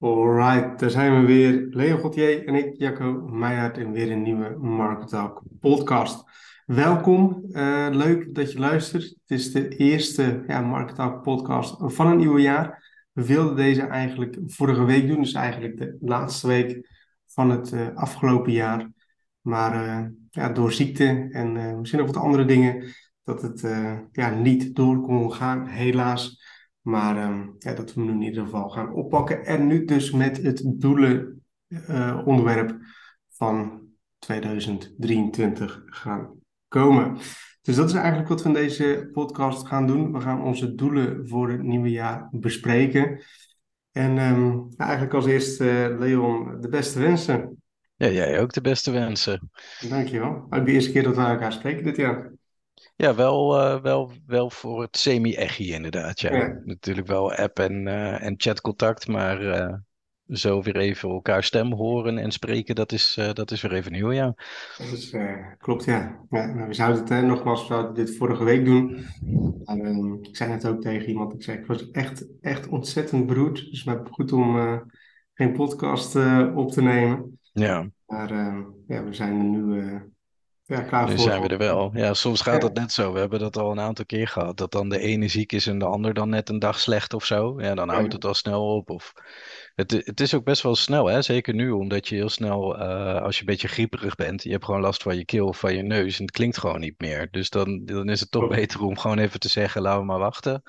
Alright, daar zijn we weer. Leon Gauthier en ik, Jacco Meijert, in weer een nieuwe Market Talk podcast. Welkom, uh, leuk dat je luistert. Het is de eerste ja, Market Talk podcast van een nieuwe jaar. We wilden deze eigenlijk vorige week doen, dus eigenlijk de laatste week van het uh, afgelopen jaar. Maar uh, ja, door ziekte en misschien ook wat andere dingen, dat het ja, niet door kon gaan, helaas. Maar um, ja, dat we hem in ieder geval gaan oppakken. En nu dus met het doelen uh, onderwerp van 2023 gaan komen. Dus dat is eigenlijk wat we in deze podcast gaan doen. We gaan onze doelen voor het nieuwe jaar bespreken. En um, eigenlijk als eerste, uh, Leon, de beste wensen. Ja, jij ook de beste wensen. Dankjewel. Ook de eerste keer dat we elkaar spreken dit jaar. Ja, wel, uh, wel, wel voor het semi-echi inderdaad. Ja. ja. Natuurlijk wel app en, uh, en chatcontact, maar uh, zo weer even elkaar stem horen en spreken, dat is, dat is weer even nieuw, ja. Dat is, klopt, ja. ja nou, we zouden het nogmaals, we zouden dit vorige week doen. Ehm, ik zei net ook tegen iemand, ik zei, ik was echt, echt ontzettend beroerd. Dus maar goed om geen podcast op te nemen. Ja. Maar ehm, ja, we zijn er nu ja, klaar nu zijn we er wel. Ja, soms gaat het net zo. We hebben dat al een aantal keer gehad. Dat dan de ene ziek is en de ander dan net een dag slecht of zo. Ja, dan houdt het al snel op. Of... Het, het is ook best wel snel, hè? zeker nu, omdat je heel snel, uh, als je een beetje grieperig bent, je hebt gewoon last van je keel of van je neus en het klinkt gewoon niet meer. Dus dan, dan is het toch beter om gewoon even te zeggen, laten we maar wachten.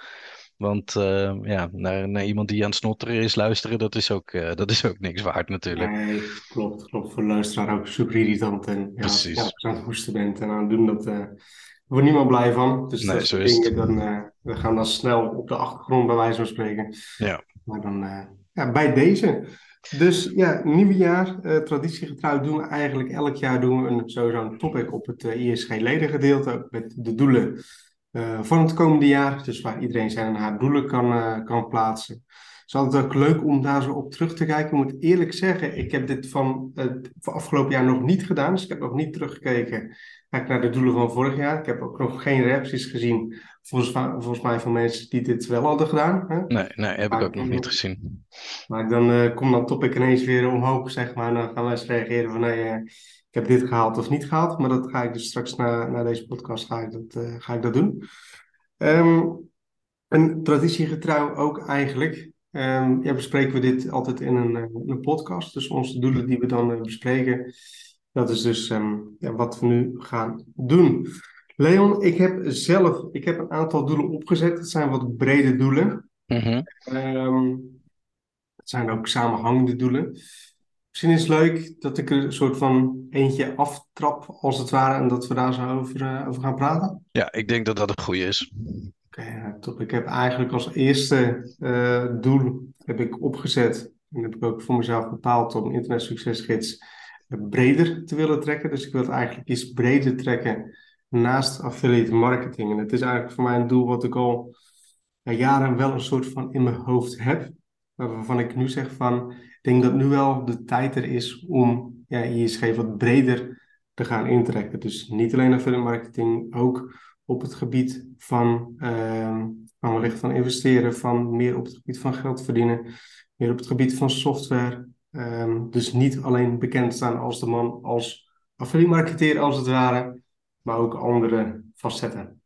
Want uh, ja, naar, naar, iemand die aan het snotteren is luisteren, dat is ook, uh, dat is ook niks waard natuurlijk. Nee, klopt. Klopt. Voor de luisteraar ook super irritant. En ja, Precies. als je aan het hoesten bent en aan het doen, dat uh, wordt niemand blij van. Dus nee, dat is dingen, dan, we gaan dan snel op de achtergrond bij wijze van spreken. Ja. Maar dan ja, bij deze. Dus ja, nieuwe jaar, traditiegetrouw doen we eigenlijk elk jaar doen we een, sowieso een topic op het ISG-ledengedeelte met de doelen van het komende jaar. Dus waar iedereen zijn en haar doelen kan, uh, kan plaatsen. Het is altijd ook leuk om daar zo op terug te kijken. Ik moet eerlijk zeggen, ik heb dit van het afgelopen jaar nog niet gedaan. Dus ik heb nog niet teruggekeken naar de doelen van vorig jaar. Ik heb ook nog geen reacties gezien, volgens, volgens mij van mensen die dit wel hadden gedaan. Hè? Nee, nee, heb maar ik ook nog niet gezien. Maar dan uh, komt dan topic ineens weer omhoog, zeg maar. En dan gaan mensen reageren van, nee, ik heb dit gehaald of niet gehaald. Maar dat ga ik dus straks na, na deze podcast ga ik dat, uh, ga ik dat doen. Um, een traditiegetrouw ook eigenlijk. Um, ja, bespreken we dit altijd in een, een podcast. Dus onze doelen die we dan uh, bespreken. Dat is dus um, ja, wat we nu gaan doen. Leon, ik heb zelf ik heb een aantal doelen opgezet. Het zijn wat brede doelen. Mm -hmm. het zijn ook samenhangende doelen. Misschien is het leuk dat ik er een soort van eentje aftrap, als het ware, en dat we daar zo over, uh, over gaan praten. Ja, ik denk dat dat een goede is. Oké, okay, top. Ik heb eigenlijk als eerste uh, doel heb ik opgezet, en heb ik ook voor mezelf bepaald om Internet Succesgids breder te willen trekken. Dus ik wil het eigenlijk iets breder trekken naast affiliate marketing. En het is eigenlijk voor mij een doel wat ik al ja, jaren wel een soort van in mijn hoofd heb. Waarvan ik nu zeg van, denk dat nu wel de tijd er is om ja, ISG wat breder te gaan intrekken. Dus niet alleen affiliate marketing, ook op het gebied van, uh, van wellicht van investeren, van meer op het gebied van geld verdienen, meer op het gebied van software. Um, dus niet alleen bekend staan als de man als affiliate marketeer als het ware, maar ook andere facetten.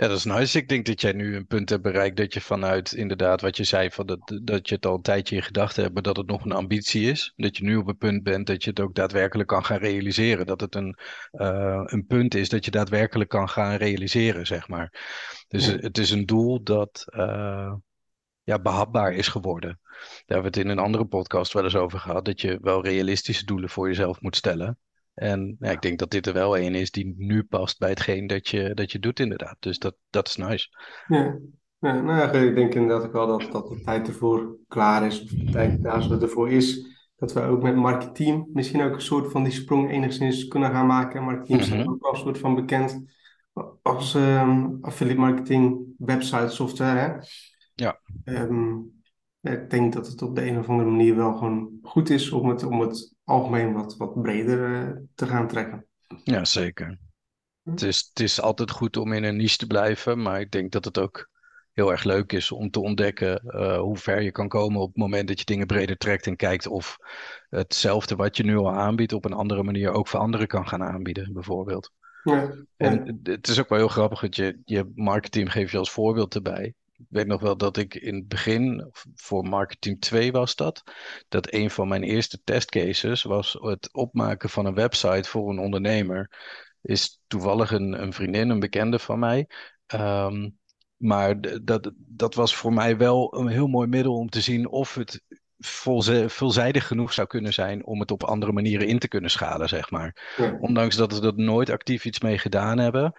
Ja, dat is nice. Ik denk dat jij nu een punt hebt bereikt dat je vanuit inderdaad wat je zei, van dat, dat je het al een tijdje in gedachten hebt, maar dat het nog een ambitie is. Dat je nu op een punt bent dat je het ook daadwerkelijk kan gaan realiseren. Dat het een, uh, een punt is dat je daadwerkelijk kan gaan realiseren, zeg maar. Dus ja. het is een doel dat uh, ja, behapbaar is geworden. Daar hebben we het in een andere podcast wel eens over gehad, dat je wel realistische doelen voor jezelf moet stellen. En ja, ik denk dat dit er wel een is die nu past bij hetgeen dat je, dat je doet, inderdaad. Dus dat, dat is nice. Ja. ja, nou ja, ik denk inderdaad ook wel dat, dat de tijd ervoor klaar is. Of de tijd daar ervoor is. Dat we ook met marketing misschien ook een soort van die sprong enigszins kunnen gaan maken. Marketing mm -hmm. is ook wel een soort van bekend als um, affiliate marketing website software. Hè? Ja. Um, ik denk dat het op de een of andere manier wel gewoon goed is om het, om het algemeen wat, wat breder uh, te gaan trekken. Ja, zeker. Hm? Het, is, het is altijd goed om in een niche te blijven, maar ik denk dat het ook heel erg leuk is om te ontdekken uh, hoe ver je kan komen op het moment dat je dingen breder trekt en kijkt of hetzelfde wat je nu al aanbiedt op een andere manier ook voor anderen kan gaan aanbieden, bijvoorbeeld. Ja, En het is ook wel heel grappig dat je je marketing geeft je als voorbeeld erbij. Ik weet nog wel dat ik in het begin, voor marketing 2 was dat, dat een van mijn eerste testcases was het opmaken van een website voor een ondernemer. Is toevallig een, een vriendin, een bekende van mij. Um, maar dat, dat was voor mij wel een heel mooi middel om te zien of het veelzijdig genoeg zou kunnen zijn om het op andere manieren in te kunnen schalen, zeg maar. Ondanks dat ze er nooit actief iets mee gedaan hebben,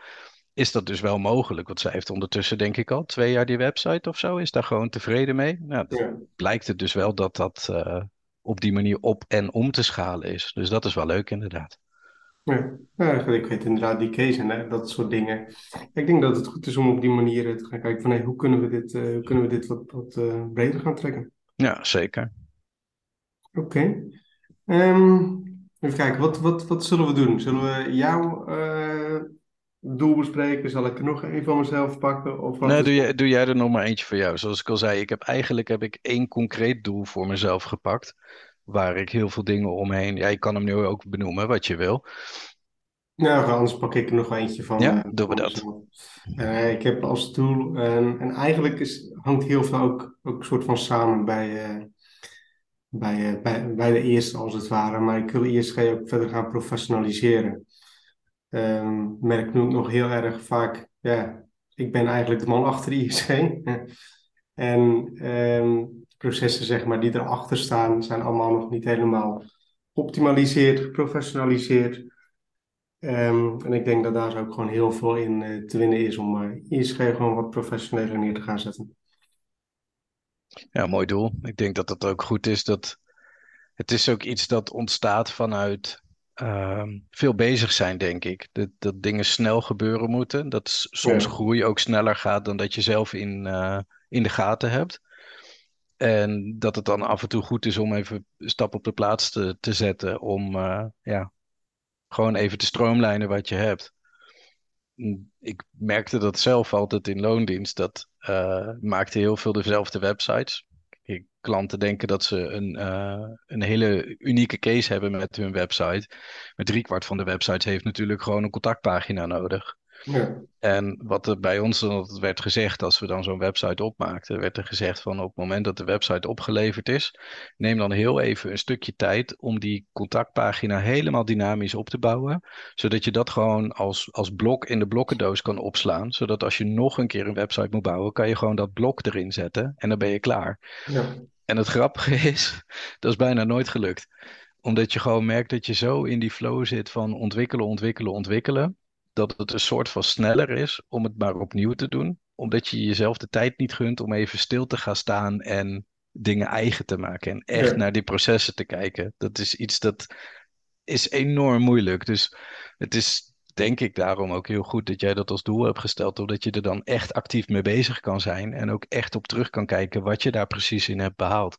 is dat dus wel mogelijk. Want zij heeft ondertussen, denk ik al, twee jaar die website of zo, is daar gewoon tevreden mee. Nou, ja. blijkt het dus wel dat dat uh, op die manier op en om te schalen is. Dus dat is wel leuk, inderdaad. Ja, ja, ik weet inderdaad die case en dat soort dingen. Ik denk dat het goed is om op die manier te gaan kijken van hey, hoe kunnen we dit, uh, hoe kunnen we dit wat, wat uh, breder gaan trekken. Ja, zeker. Oké. Ehm, even kijken, wat, wat, wat zullen we doen? Zullen we jouw uh, doel bespreken? Zal ik er nog een van mezelf pakken? Of wat nee, doe jij, doe jij er nog maar eentje voor jou. Zoals ik al zei, ik heb eigenlijk heb ik één concreet doel voor mezelf gepakt. Waar ik heel veel dingen omheen. Ja, kan hem nu ook benoemen, wat je wil. Nou, anders pak ik er nog eentje van. Ja, uh, doen we dat. Uh, ik heb als doel, en eigenlijk is, hangt heel veel ook, ook soort van samen bij, uh, bij, bij, bij de eerste als het ware. Maar ik wil ISG ook verder gaan professionaliseren. Um, merk nu nog heel erg vaak, ja, ik ben eigenlijk de man achter ISG. en um, processen zeg maar, die erachter staan, zijn allemaal nog niet helemaal geoptimaliseerd, geprofessionaliseerd. Um, en ik denk dat daar ook gewoon heel veel in uh, te winnen is om uh, ISG gewoon wat professioneler neer te gaan zetten. Ja, mooi doel. Ik denk dat het ook goed is dat het is ook iets dat ontstaat vanuit uh, veel bezig zijn, denk ik. Dat, dat dingen snel gebeuren moeten. Dat soms groei ook sneller gaat dan dat je zelf in, uh, in de gaten hebt. En dat het dan af en toe goed is om even een stap op de plaats te, te zetten. Om uh, ja, gewoon even te stroomlijnen wat je hebt. Ik merkte dat zelf altijd in loondienst. Dat uh, maakte heel veel dezelfde websites. Klanten denken dat ze een, uh, een hele unieke case hebben met hun website. Maar driekwart van de websites heeft natuurlijk gewoon een contactpagina nodig. Ja. En wat er bij ons werd gezegd als we dan zo'n website opmaakten, werd er gezegd van op het moment dat de website opgeleverd is, neem dan heel even een stukje tijd om die contactpagina helemaal dynamisch op te bouwen, zodat je dat gewoon als, als blok in de blokkendoos kan opslaan, zodat als je nog een keer een website moet bouwen, kan je gewoon dat blok erin zetten en dan ben je klaar. Ja. En het grappige is, dat is bijna nooit gelukt omdat je gewoon merkt dat je zo in die flow zit van ontwikkelen, ontwikkelen, ontwikkelen dat het een soort van sneller is om het maar opnieuw te doen. Omdat je jezelf de tijd niet gunt om even stil te gaan staan en dingen eigen te maken. En echt naar die processen te kijken. Dat is iets dat is enorm moeilijk. Dus het is denk ik daarom ook heel goed dat jij dat als doel hebt gesteld. Omdat je er dan echt actief mee bezig kan zijn. En ook echt op terug kan kijken wat je daar precies in hebt behaald.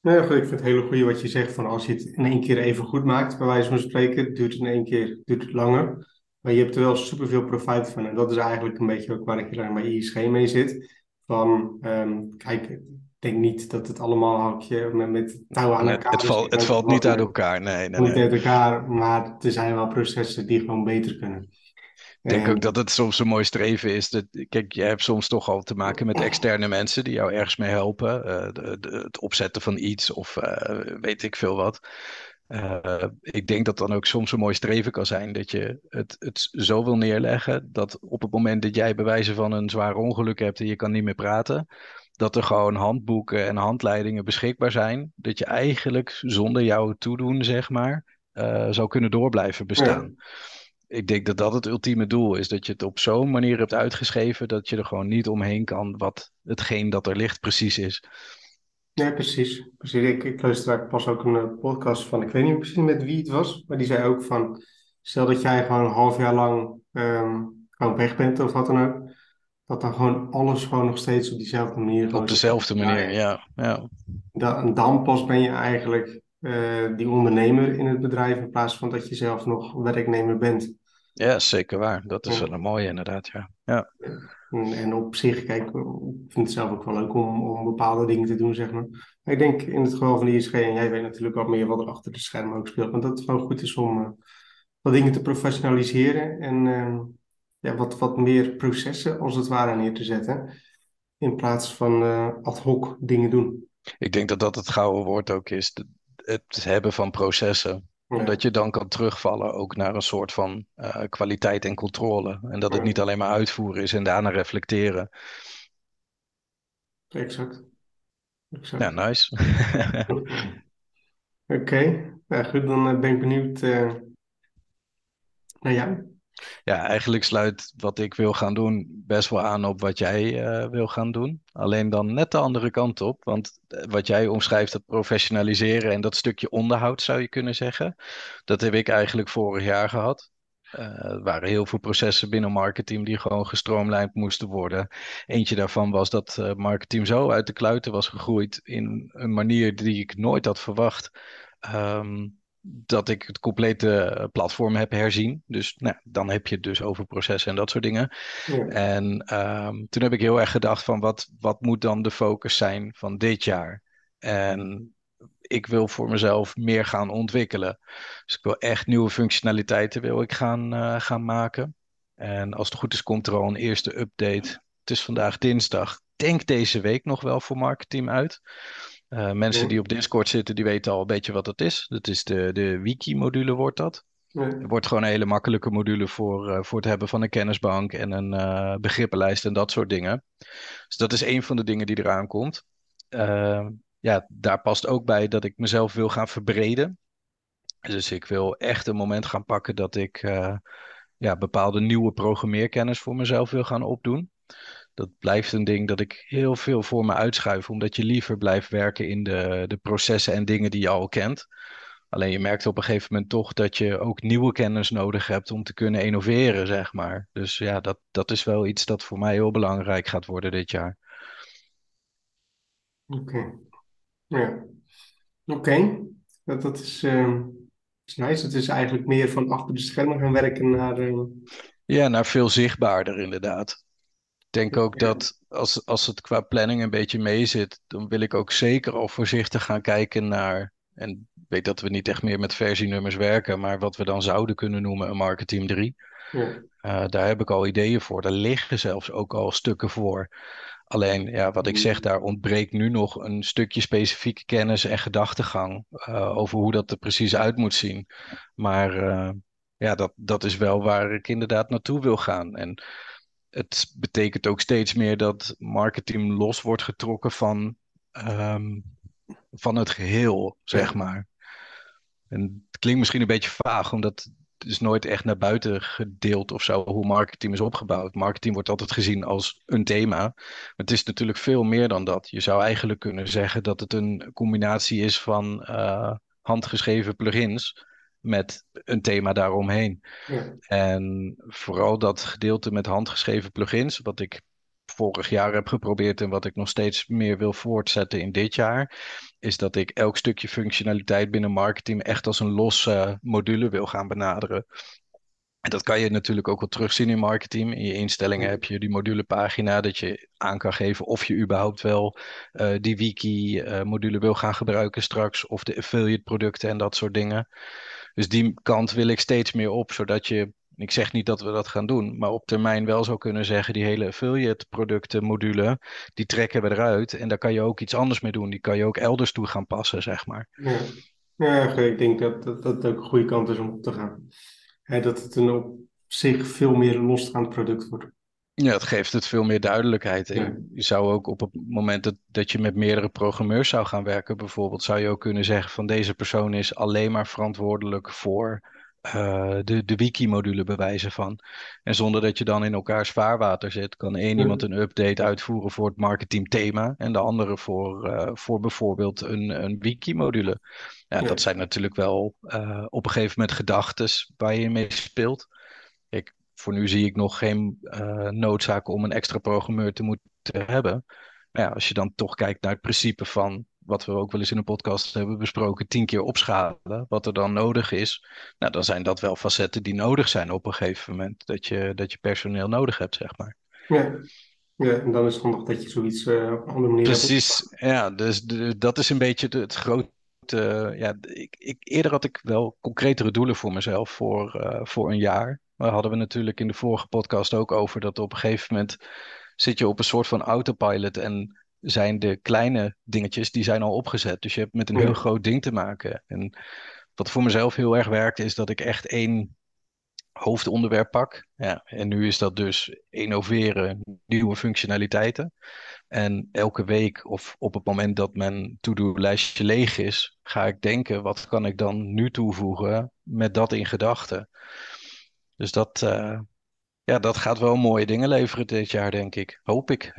Nou ja, ik vind het hele goede wat je zegt van als je het in één keer even goed maakt, bij wijze van spreken, duurt het in één keer duurt het langer. Maar je hebt er wel superveel profijt van. En dat is eigenlijk een beetje ook waar ik heel erg bij ISG mee zit. Van, um, kijk, ik denk niet dat het allemaal hakje met, met touwen aan elkaar... Het, valt, het valt niet uit elkaar, nee. nee niet uit elkaar, maar er zijn wel processen die gewoon beter kunnen. Ik denk ook dat het soms een mooi streven is. Dat, kijk, je hebt soms toch al te maken met externe mensen die jou ergens mee helpen. Uh, de, de, het opzetten van iets of uh, weet ik veel wat. Uh, ik denk dat dan ook soms een mooi streven kan zijn dat je het, het zo wil neerleggen dat op het moment dat jij bewijzen van een zwaar ongeluk hebt en je kan niet meer praten, dat er gewoon handboeken en handleidingen beschikbaar zijn, dat je eigenlijk zonder jouw toedoen, zeg maar, uh, zou kunnen door blijven bestaan. Ik denk dat dat het ultieme doel is, dat je het op zo'n manier hebt uitgeschreven dat je er gewoon niet omheen kan wat hetgeen dat er ligt precies is. Ja, precies. precies. Ik, ik luisterde pas ook een eh, podcast van, ik weet niet precies met wie het was, maar die zei ook van, stel dat jij gewoon een half jaar lang um, gewoon weg bent of wat dan ook, dat dan gewoon alles gewoon nog steeds op diezelfde manier... Op dezelfde manier, ja. ja. Dan, dan pas ben je eigenlijk uh, die ondernemer in het bedrijf in plaats van dat je zelf nog werknemer bent. Ja, zeker waar. Dat is wel een mooie inderdaad, ja. ja. En, op zich, kijk, ik vind het zelf ook wel leuk om, bepaalde dingen te doen, zeg maar. ik denk in het geval van de ISG, en jij weet natuurlijk wat meer wat er achter de schermen ook speelt, maar dat het gewoon goed is om uh, wat dingen te professionaliseren en uh, ja, wat, wat meer processen als het ware neer te zetten, in plaats van uh, ad hoc dingen doen. Ik denk dat dat het gouden woord ook is, het hebben van processen omdat je dan kan terugvallen ook naar een soort van uh, kwaliteit en controle. En dat het niet alleen maar uitvoeren is en daarna reflecteren. Exact. exact. Ja, nice. Oké, okay. nou goed, dan eh, ben ik benieuwd uh, naar jou. Ja, eigenlijk sluit wat ik wil gaan doen best wel aan op wat jij uh, wil gaan doen. Alleen dan net de andere kant op. Want eh, wat jij omschrijft, dat professionaliseren en dat stukje onderhoud zou je kunnen zeggen. Dat heb ik eigenlijk vorig jaar gehad. Uh, er waren heel veel processen binnen marketing die gewoon gestroomlijnd moesten worden. Eentje daarvan was dat uh, marketing zo uit de kluiten was gegroeid in een manier die ik nooit had verwacht. Um, dat ik het complete eh, platform heb herzien. Dus nou, dan heb je het dus over processen en dat soort dingen. Ja. En um, toen heb ik heel erg gedacht van wat, wat moet dan de focus zijn van dit jaar? En ik wil voor mezelf meer gaan ontwikkelen. Dus ik wil echt nieuwe functionaliteiten wil ik gaan, uh, gaan maken. En als het goed is, komt er al een eerste update. Het is vandaag dinsdag. Denk deze week nog wel voor marketing uit. Uh, mensen die op Discord zitten, die weten al een beetje wat dat is. Dat is de, de wiki-module, wordt dat. Ja. Het wordt gewoon een hele makkelijke module voor, uh, voor het hebben van een kennisbank en een uh, begrippenlijst en dat soort dingen. Dus dat is een van de dingen die eraan komt. ja, daar past ook bij dat ik mezelf wil gaan verbreden. Dus ik wil echt een moment gaan pakken dat ik ja, bepaalde nieuwe programmeerkennis voor mezelf wil gaan opdoen dat blijft een ding dat ik heel veel voor me uitschuif, omdat je liever blijft werken in de, de processen en dingen die je al kent. Alleen je merkt op een gegeven moment toch dat je ook nieuwe kennis nodig hebt om te kunnen innoveren, zeg maar. Dus ja, dat, dat is wel iets dat voor mij heel belangrijk gaat worden dit jaar. Oké. Ja. Oké. Dat, dat is, uh, is nice. Het is eigenlijk meer van achter de schermen gaan werken naar... Uh... Ja, naar veel zichtbaarder inderdaad denk ook dat als, als het qua planning een beetje mee zit, dan wil ik ook zeker al voorzichtig gaan kijken naar. En ik weet dat we niet echt meer met versienummers werken, maar wat we dan zouden kunnen noemen een marketing 3. Ja. Uh, daar heb ik al ideeën voor. Daar liggen zelfs ook al stukken voor. Alleen, ja, wat ik zeg, daar ontbreekt nu nog een stukje specifieke kennis en gedachtegang uh, over hoe dat er precies uit moet zien. Maar uh, ja, dat, dat is wel waar ik inderdaad naartoe wil gaan. En het betekent ook steeds meer dat marketing los wordt getrokken van, um, van het geheel, zeg maar. En het klinkt misschien een beetje vaag, omdat het is nooit echt naar buiten gedeeld of zo hoe marketing is opgebouwd. Marketing wordt altijd gezien als een thema. Maar het is natuurlijk veel meer dan dat. Je zou eigenlijk kunnen zeggen dat het een combinatie is van uh, handgeschreven plugins met een thema daaromheen. Ja. En vooral dat gedeelte met handgeschreven plugins, wat ik vorig jaar heb geprobeerd en wat ik nog steeds meer wil voortzetten in dit jaar, is dat ik elk stukje functionaliteit binnen marketing echt als een losse module wil gaan benaderen. En dat kan je natuurlijk ook wel terugzien in marketing. In je instellingen heb je die modulepagina dat je aan kan geven of je überhaupt wel uh, die wiki-module uh, wil gaan gebruiken straks, of de affiliate producten en dat soort dingen. Dus die kant wil ik steeds meer op, zodat je, ik zeg niet dat we dat gaan doen, maar op termijn wel zou kunnen zeggen, die hele affiliate producten module, die trekken we eruit en daar kan je ook iets anders mee doen. Die kan je ook elders toe gaan passen, zeg maar. Ja, ik denk dat, dat ook een goede kant is om op te gaan. Dat het een op zich veel meer losstaand product wordt. Ja, het geeft het veel meer duidelijkheid. Je zou ook op het moment dat, dat je met meerdere programmeurs zou gaan werken, bijvoorbeeld, zou je ook kunnen zeggen van deze persoon is alleen maar verantwoordelijk voor uh, de, de wiki-module bewijzen van. En zonder dat je dan in elkaars vaarwater zit, kan één iemand een update uitvoeren voor het marketing thema en de andere voor, uh, voor bijvoorbeeld een, een wiki-module. Ja, dat zijn natuurlijk wel uh, op een gegeven moment gedachten waar je mee speelt. Ik voor nu zie ik nog geen uh, noodzaak om een extra programmeur te moeten hebben. Maar ja, als je dan toch kijkt naar het principe van wat we ook wel eens in een podcast hebben besproken, tien keer opschalen, wat er dan nodig is, nou, dan zijn dat wel facetten die nodig zijn op een gegeven moment, dat je, dat je personeel nodig hebt, zeg maar. Ja. ja, en dan is het handig dat je zoiets uh, op een andere manier Precies, ja, dus de, dat is een beetje het grote. ja, ik, ik, eerder had ik wel concretere doelen voor mezelf voor, uh, voor een jaar. Daar hadden we natuurlijk in de vorige podcast ook over dat op een gegeven moment zit je op een soort van autopilot en zijn de kleine dingetjes die zijn al opgezet. Dus je hebt met een heel groot ding te maken. En wat voor mezelf heel erg werkt, is dat ik echt één hoofdonderwerp pak. Ja, en nu is dat dus innoveren, nieuwe functionaliteiten. En elke week of op het moment dat mijn to-do-lijstje leeg is, ga ik denken, wat kan ik dan nu toevoegen met dat in gedachten? Dus dat, uh, ja, dat gaat wel mooie dingen leveren dit jaar, denk ik. Hoop ik.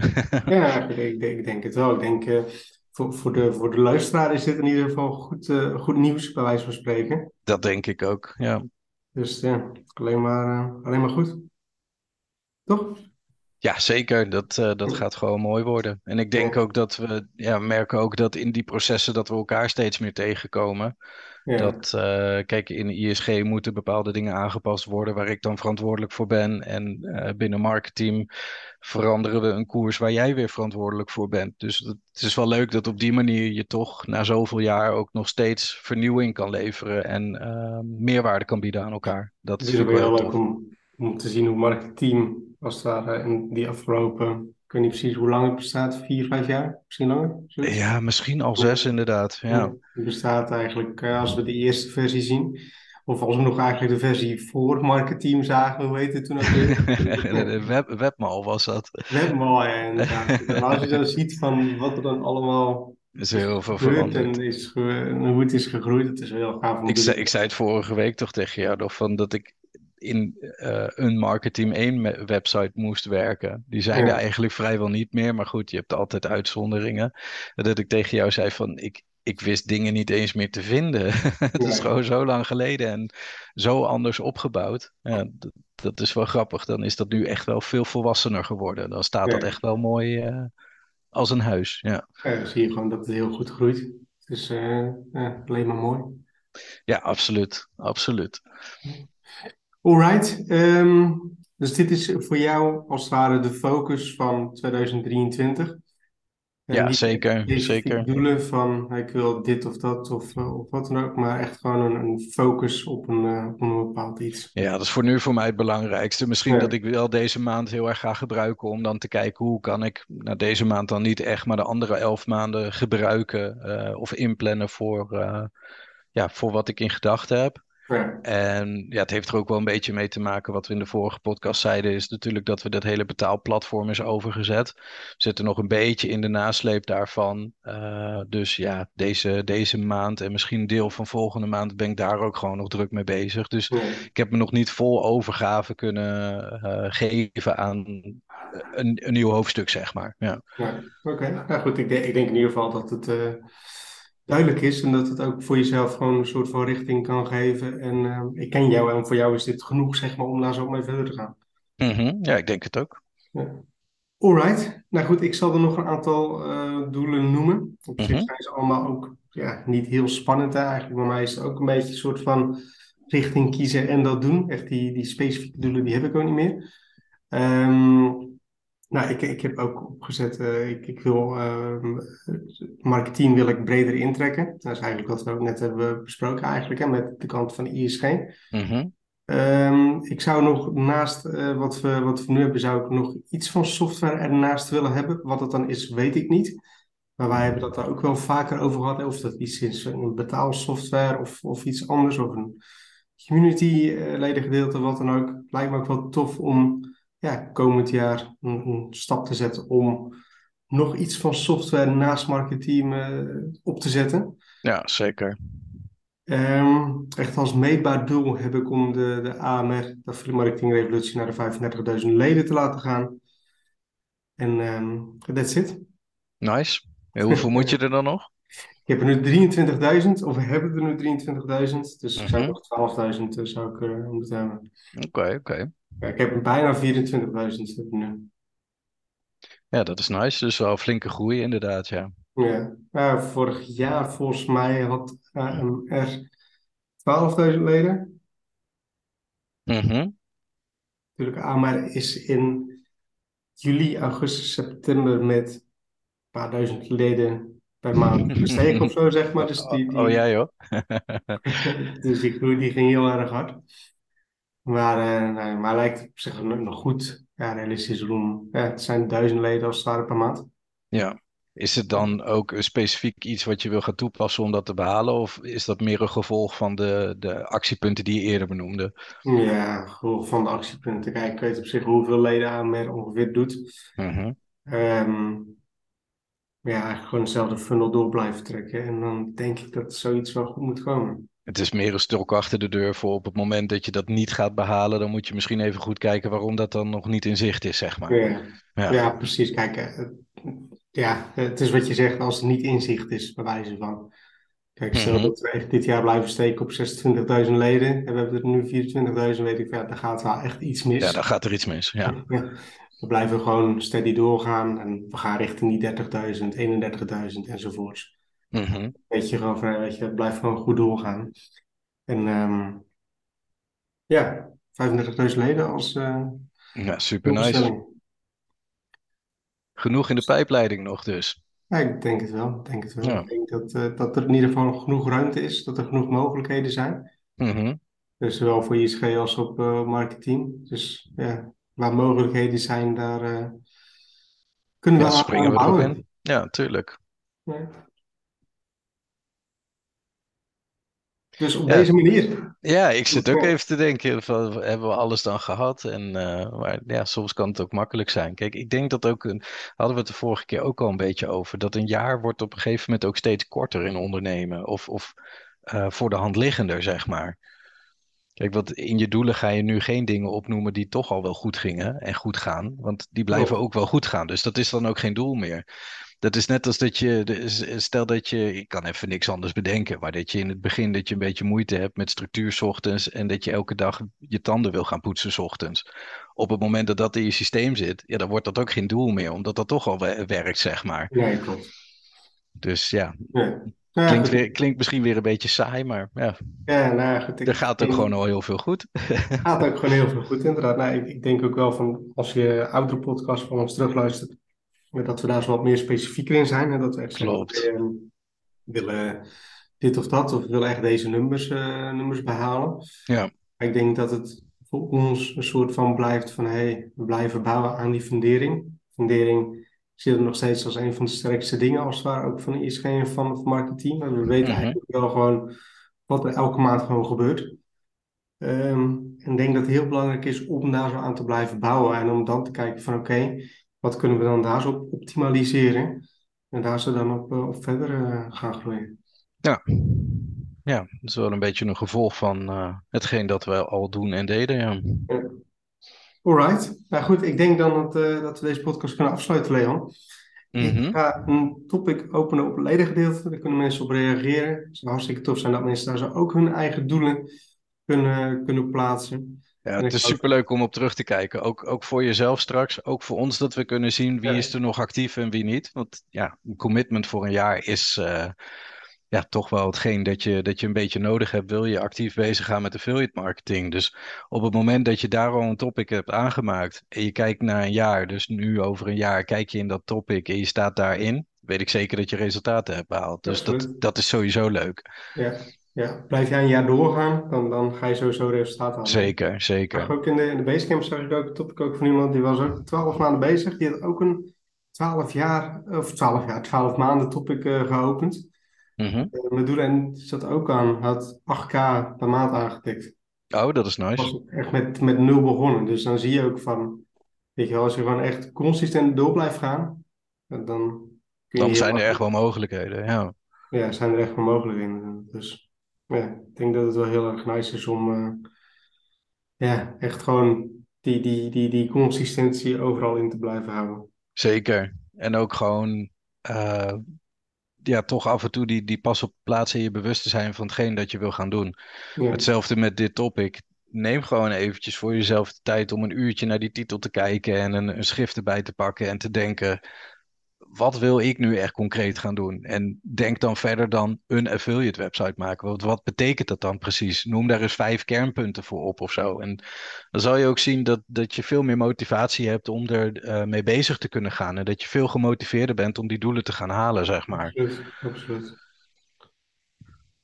ja, ik, ik, ik, denk het wel. Ik denk uh, voor, voor, de, voor de luisteraar is dit in ieder geval goed, uh, goed nieuws, bij wijze van spreken. Dat denk ik ook, ja. Dus ja, alleen maar, alleen maar goed. Toch? Ja, zeker. Dat, uh, dat gaat gewoon mooi worden. En ik denk ook dat we ja, merken ook dat in die processen dat we elkaar steeds meer tegenkomen. Ja. Dat, uh, kijk, in de ISG moeten bepaalde dingen aangepast worden waar ik dan verantwoordelijk voor ben. En uh, binnen marketing veranderen we een koers waar jij weer verantwoordelijk voor bent. Dus het is wel leuk dat op die manier je toch na zoveel jaar ook nog steeds vernieuwing kan leveren en uh, meerwaarde kan bieden aan elkaar. Dat is wel leuk om, om te zien hoe marketing als het ware in die afgelopen ik weet niet precies hoe lang het bestaat, vier, vijf jaar, misschien langer? Zoiets? Ja, misschien al zes inderdaad. Ja. Het bestaat eigenlijk, uh, als we de eerste versie zien, of als we nog eigenlijk de versie voor marketing zagen, hoe heet het toen ook weer? Web, webmal was dat. Webmal, ja, inderdaad. en als je dan ziet van wat er dan allemaal is heel veel veranderd. En, is, hoe het is gegroeid, het is heel gaaf. Om ik, zei, ik zei het vorige week toch tegen jou nog, van dat ik in uh, een marketing 1 website moest werken. Die zijn ja. er eigenlijk vrijwel niet meer. Maar goed, je hebt altijd uitzonderingen. Dat ik tegen jou zei van ik, ik wist dingen niet eens meer te vinden. het is gewoon zo lang geleden en zo anders opgebouwd. Ja, dat, dat, is wel grappig. Dan is dat nu echt wel veel volwassener geworden. Dan staat ja. dat echt wel mooi uh, als een huis. Ja. ja, dan zie je gewoon dat het heel goed groeit. Dus uh, alleen maar mooi. Ja, absoluut. Absoluut. Alright, um, dus dit is voor jou als het ware de focus van 2023. En ja, zeker. zeker. doelen van ik wil dit of dat of, of wat dan ook, maar echt gewoon een, een focus op een, uh, op een bepaald iets. Ja, dat is voor nu voor mij het belangrijkste. Misschien ja. dat ik wel deze maand heel erg ga gebruiken om dan te kijken hoe kan ik nou, deze maand dan niet echt, maar de andere elf maanden gebruiken uh, of inplannen voor, ja, voor wat ik in gedachten heb. Ja. En ja, het heeft er ook wel een beetje mee te maken. Wat we in de vorige podcast zeiden, is natuurlijk dat we dat hele betaalplatform is overgezet. We zitten nog een beetje in de nasleep daarvan. Uh, dus ja, deze, deze maand en misschien een deel van volgende maand ben ik daar ook gewoon nog druk mee bezig. Dus ja. ik heb me nog niet vol overgave kunnen uh, geven aan een, een nieuw hoofdstuk, zeg maar. Ja. ja Oké, okay. nou goed. Ik denk, ik denk in ieder geval dat het. Uh duidelijk is en dat het ook voor jezelf gewoon een soort van richting kan geven. En uh, ik ken jou en voor jou is dit genoeg, zeg maar, om daar zo mee verder te gaan. Mm -hmm. Ja, ik denk het ook. Ja. Alright, nou goed, ik zal er nog een aantal uh, doelen noemen. Op zich mm -hmm. zijn ze allemaal ook ja, niet heel spannend eigenlijk. Bij mij is het ook een beetje een soort van richting kiezen en dat doen. Echt die, die specifieke doelen, die heb ik ook niet meer. Um, nou, ik, ik heb ook opgezet, uh, ik, ik wil uh, marketing wil ik breder intrekken. Dat is eigenlijk wat we ook net hebben besproken eigenlijk, hè, met de kant van de ISG. Mm -hmm. um, ik zou nog naast uh, wat, we, wat we nu hebben, zou ik nog iets van software ernaast willen hebben. Wat dat dan is, weet ik niet. Maar wij hebben dat daar ook wel vaker over gehad. Of dat iets is een betaalsoftware of, of iets anders. Of een community ledengedeelte, wat dan ook. Lijkt me ook wel tof om ja, komend jaar een, een, stap te zetten om nog iets van software naast marketing uh, op te zetten. Ja, zeker. Um, echt als meetbaar doel heb ik om de, de AMR, de Affiliate Marketing Revolutie, naar de 35.000 leden te laten gaan. En um, that's it. Nice. En hoeveel moet je er dan nog? Ik heb er nu 23.000, of we hebben er nu 23.000. Dus ik zou nog 12.000 uh, zou ik uh, moeten hebben. Oké, okay, oké. Okay. Ja, ik heb bijna 24.000 nu. Ja, dat is nice. Dus wel flinke groei inderdaad, ja. Ja, vorig jaar volgens mij had AMR 12.000 leden. Mm -hmm. Natuurlijk, AMR is in juli, augustus, september met een paar duizend leden per maand gestegen of zo, zeg maar. Dus die, die, Oh, jij hoor. dus die groei die ging heel erg hard. Maar, uh, nee, maar lijkt op zich nog goed. Ja, realistisch doen. Ja, het zijn duizend leden als het ware per maand. Ja. Is het dan ook specifiek iets wat je wil gaan toepassen om dat te behalen? Of is dat meer een gevolg van de, de actiepunten die je eerder benoemde? Ja, gevolg van de actiepunten. Kijk, ik weet op zich hoeveel leden aanmer ongeveer doet. Mhm. Um, ja, eigenlijk gewoon dezelfde funnel door blijven trekken. En dan denk ik dat zoiets wel goed moet komen. Het is meer een stok achter de deur voor op het moment dat je dat niet gaat behalen. Dan moet je misschien even goed kijken waarom dat dan nog niet in zicht is, zeg maar. Ja, ja. ja precies. Kijk, eh, ja, het is wat je zegt als het niet inzicht is, bij wijze van. Kijk, stel Mhm. dat we echt dit jaar blijven steken op 26.000 leden en we hebben er nu 24.000, weet ik, ja, dan gaat wel echt iets mis. Ja, dan gaat er iets mis. Ja. Ja, we blijven gewoon steady doorgaan en we gaan richting die 30.000, 31.000 enzovoorts. Mhm. Weet je, gewoon van, weet je, het blijft gewoon goed doorgaan. En ehm, ja, 35.000 leden als eh Ja, super nice. Genoeg in de pijpleiding nog dus. Ja, ik denk het wel. Ik denk het wel. Ja. Ik denk dat, eh, dat er in ieder geval genoeg ruimte is, dat er genoeg mogelijkheden zijn. Mhm. Dus zowel voor ISG als op eh marketing. Dus ja, waar mogelijkheden zijn, daar kunnen we Ja, aan- springen we in. Ja, tuurlijk. Ja. Dus op Ja. deze manier. Ja, ik zit ook even te denken, van, hebben we alles dan gehad? En, eh, maar ja, soms kan het ook makkelijk zijn. Kijk, ik denk dat ook, een, hadden we het de vorige keer ook al een beetje over, dat een jaar wordt op een gegeven moment ook steeds korter in ondernemen. Of, of eh, voor de hand liggender, zeg maar. Kijk, want in je doelen ga je nu geen dingen opnoemen die toch al wel goed gingen en goed gaan. Want die blijven ook wel goed gaan. Dus dat is dan ook geen doel meer. Dat is net als dat je, stel dat je, ik kan even niks anders bedenken, maar dat je in het begin dat je een beetje moeite hebt met structuur ochtends en dat je elke dag je tanden wil gaan poetsen 's ochtends. Op het moment dat dat in je systeem zit, ja, dan wordt dat ook geen doel meer, omdat dat toch al we- werkt, zeg maar. Nee, klopt. Dus ja, Ja. Ja, klinkt, weer, klinkt misschien weer een beetje saai, maar ja, Ja, nou ja, goed. Ik er gaat ook gewoon al heel veel goed. gaat ook gewoon heel veel goed, inderdaad. Nou, ik, ik denk ook wel van, als je oudere podcasts van ons terugluistert, dat we daar zo wat meer specifieker in zijn. En dat we echt zeggen, Klopt. ehm, we willen dit of dat, of we willen echt deze nummers, eh, nummers behalen. Ja. Maar ik denk dat het voor ons een soort van blijft van, hey, we blijven bouwen aan die fundering. Fundering zie er nog steeds als een van de sterkste dingen, als het ware, ook van de ISG en van het marketing. Maar we weten Mhm. eigenlijk wel gewoon wat er elke maand gewoon gebeurt. Ehm, en ik denk dat het heel belangrijk is om daar zo aan te blijven bouwen en om dan te kijken van oké, wat kunnen we dan daar zo op optimaliseren en daar zo dan op, eh, op verder eh, gaan groeien. Ja, dat is wel een beetje een gevolg van eh, hetgeen dat we al doen en deden. Ja. Alright, nou goed, ik denk dan dat, dat we deze podcast kunnen afsluiten, Leon. Mhm. Ik ga een topic openen op het ledengedeelte, daar kunnen mensen op reageren. Het zou hartstikke tof zijn dat mensen daar zo ook hun eigen doelen kunnen, kunnen plaatsen. Ja, het is superleuk om op terug te kijken. Ook, ook voor jezelf straks. Ook voor ons dat we kunnen zien wie Ja. is er nog actief en wie niet. Want ja, een commitment voor een jaar is eh, ja, toch wel hetgeen dat je, dat je een beetje nodig hebt. Wil je actief bezig gaan met affiliate marketing. Dus op het moment dat je daar al een topic hebt aangemaakt. En je kijkt naar een jaar. Dus nu over een jaar kijk je in dat topic en je staat daarin. Weet ik zeker dat je resultaten hebt behaald. Dus dat, Absoluut. dat is sowieso leuk. Ja, ja. Blijf jij een jaar doorgaan, dan, dan ga je sowieso resultaat halen. Zeker, Ik zeker. ook in de, in de Basecamp zag ik ook een topic ook van iemand die was ook 12 maanden bezig. Die had ook een 12 jaar, of 12 jaar, 12 maanden topic eh, geopend. Eh, Met doelen en die zat ook aan, had 8k per maand aangetikt. Oh, dat is nice. Was echt met, met nul begonnen. Dus dan zie je ook van, weet je wel, als je gewoon echt consistent door blijft gaan, dan dan kun je Dan heel zijn er echt wel mogelijkheden. Ja. Ja, zijn er echt wel mogelijkheden. Dus ja, ik denk dat het wel heel erg nice is om eh, ja, echt gewoon die, die, die, die consistentie overal in te blijven houden. Zeker. En ook gewoon, eh, ja, toch af en toe die, die pas op plaats in je bewust te zijn van hetgeen dat je wil gaan doen. Ja, Hetzelfde met dit topic. Neem gewoon eventjes voor jezelf de tijd om een uurtje naar die titel te kijken en een, een schrift erbij te pakken en te denken, wat wil ik nu echt concreet gaan doen? En denk dan verder dan een affiliate website maken. Wat, wat betekent dat dan precies? Noem daar eens vijf kernpunten voor op of zo. En dan zal je ook zien dat, dat je veel meer motivatie hebt om er uh, mee bezig te kunnen gaan. En dat je veel gemotiveerder bent om die doelen te gaan halen, zeg maar. Absoluut, absoluut.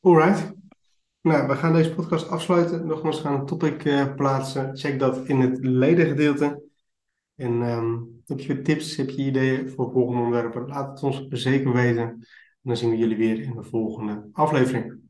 Alright. Nou, we gaan deze podcast afsluiten. Nogmaals, gaan een topic uh, plaatsen. Check dat in het ledengedeelte. En um, heb je tips, heb je ideeën voor volgende onderwerpen? Laat het ons zeker weten. En dan zien we jullie weer in de volgende aflevering.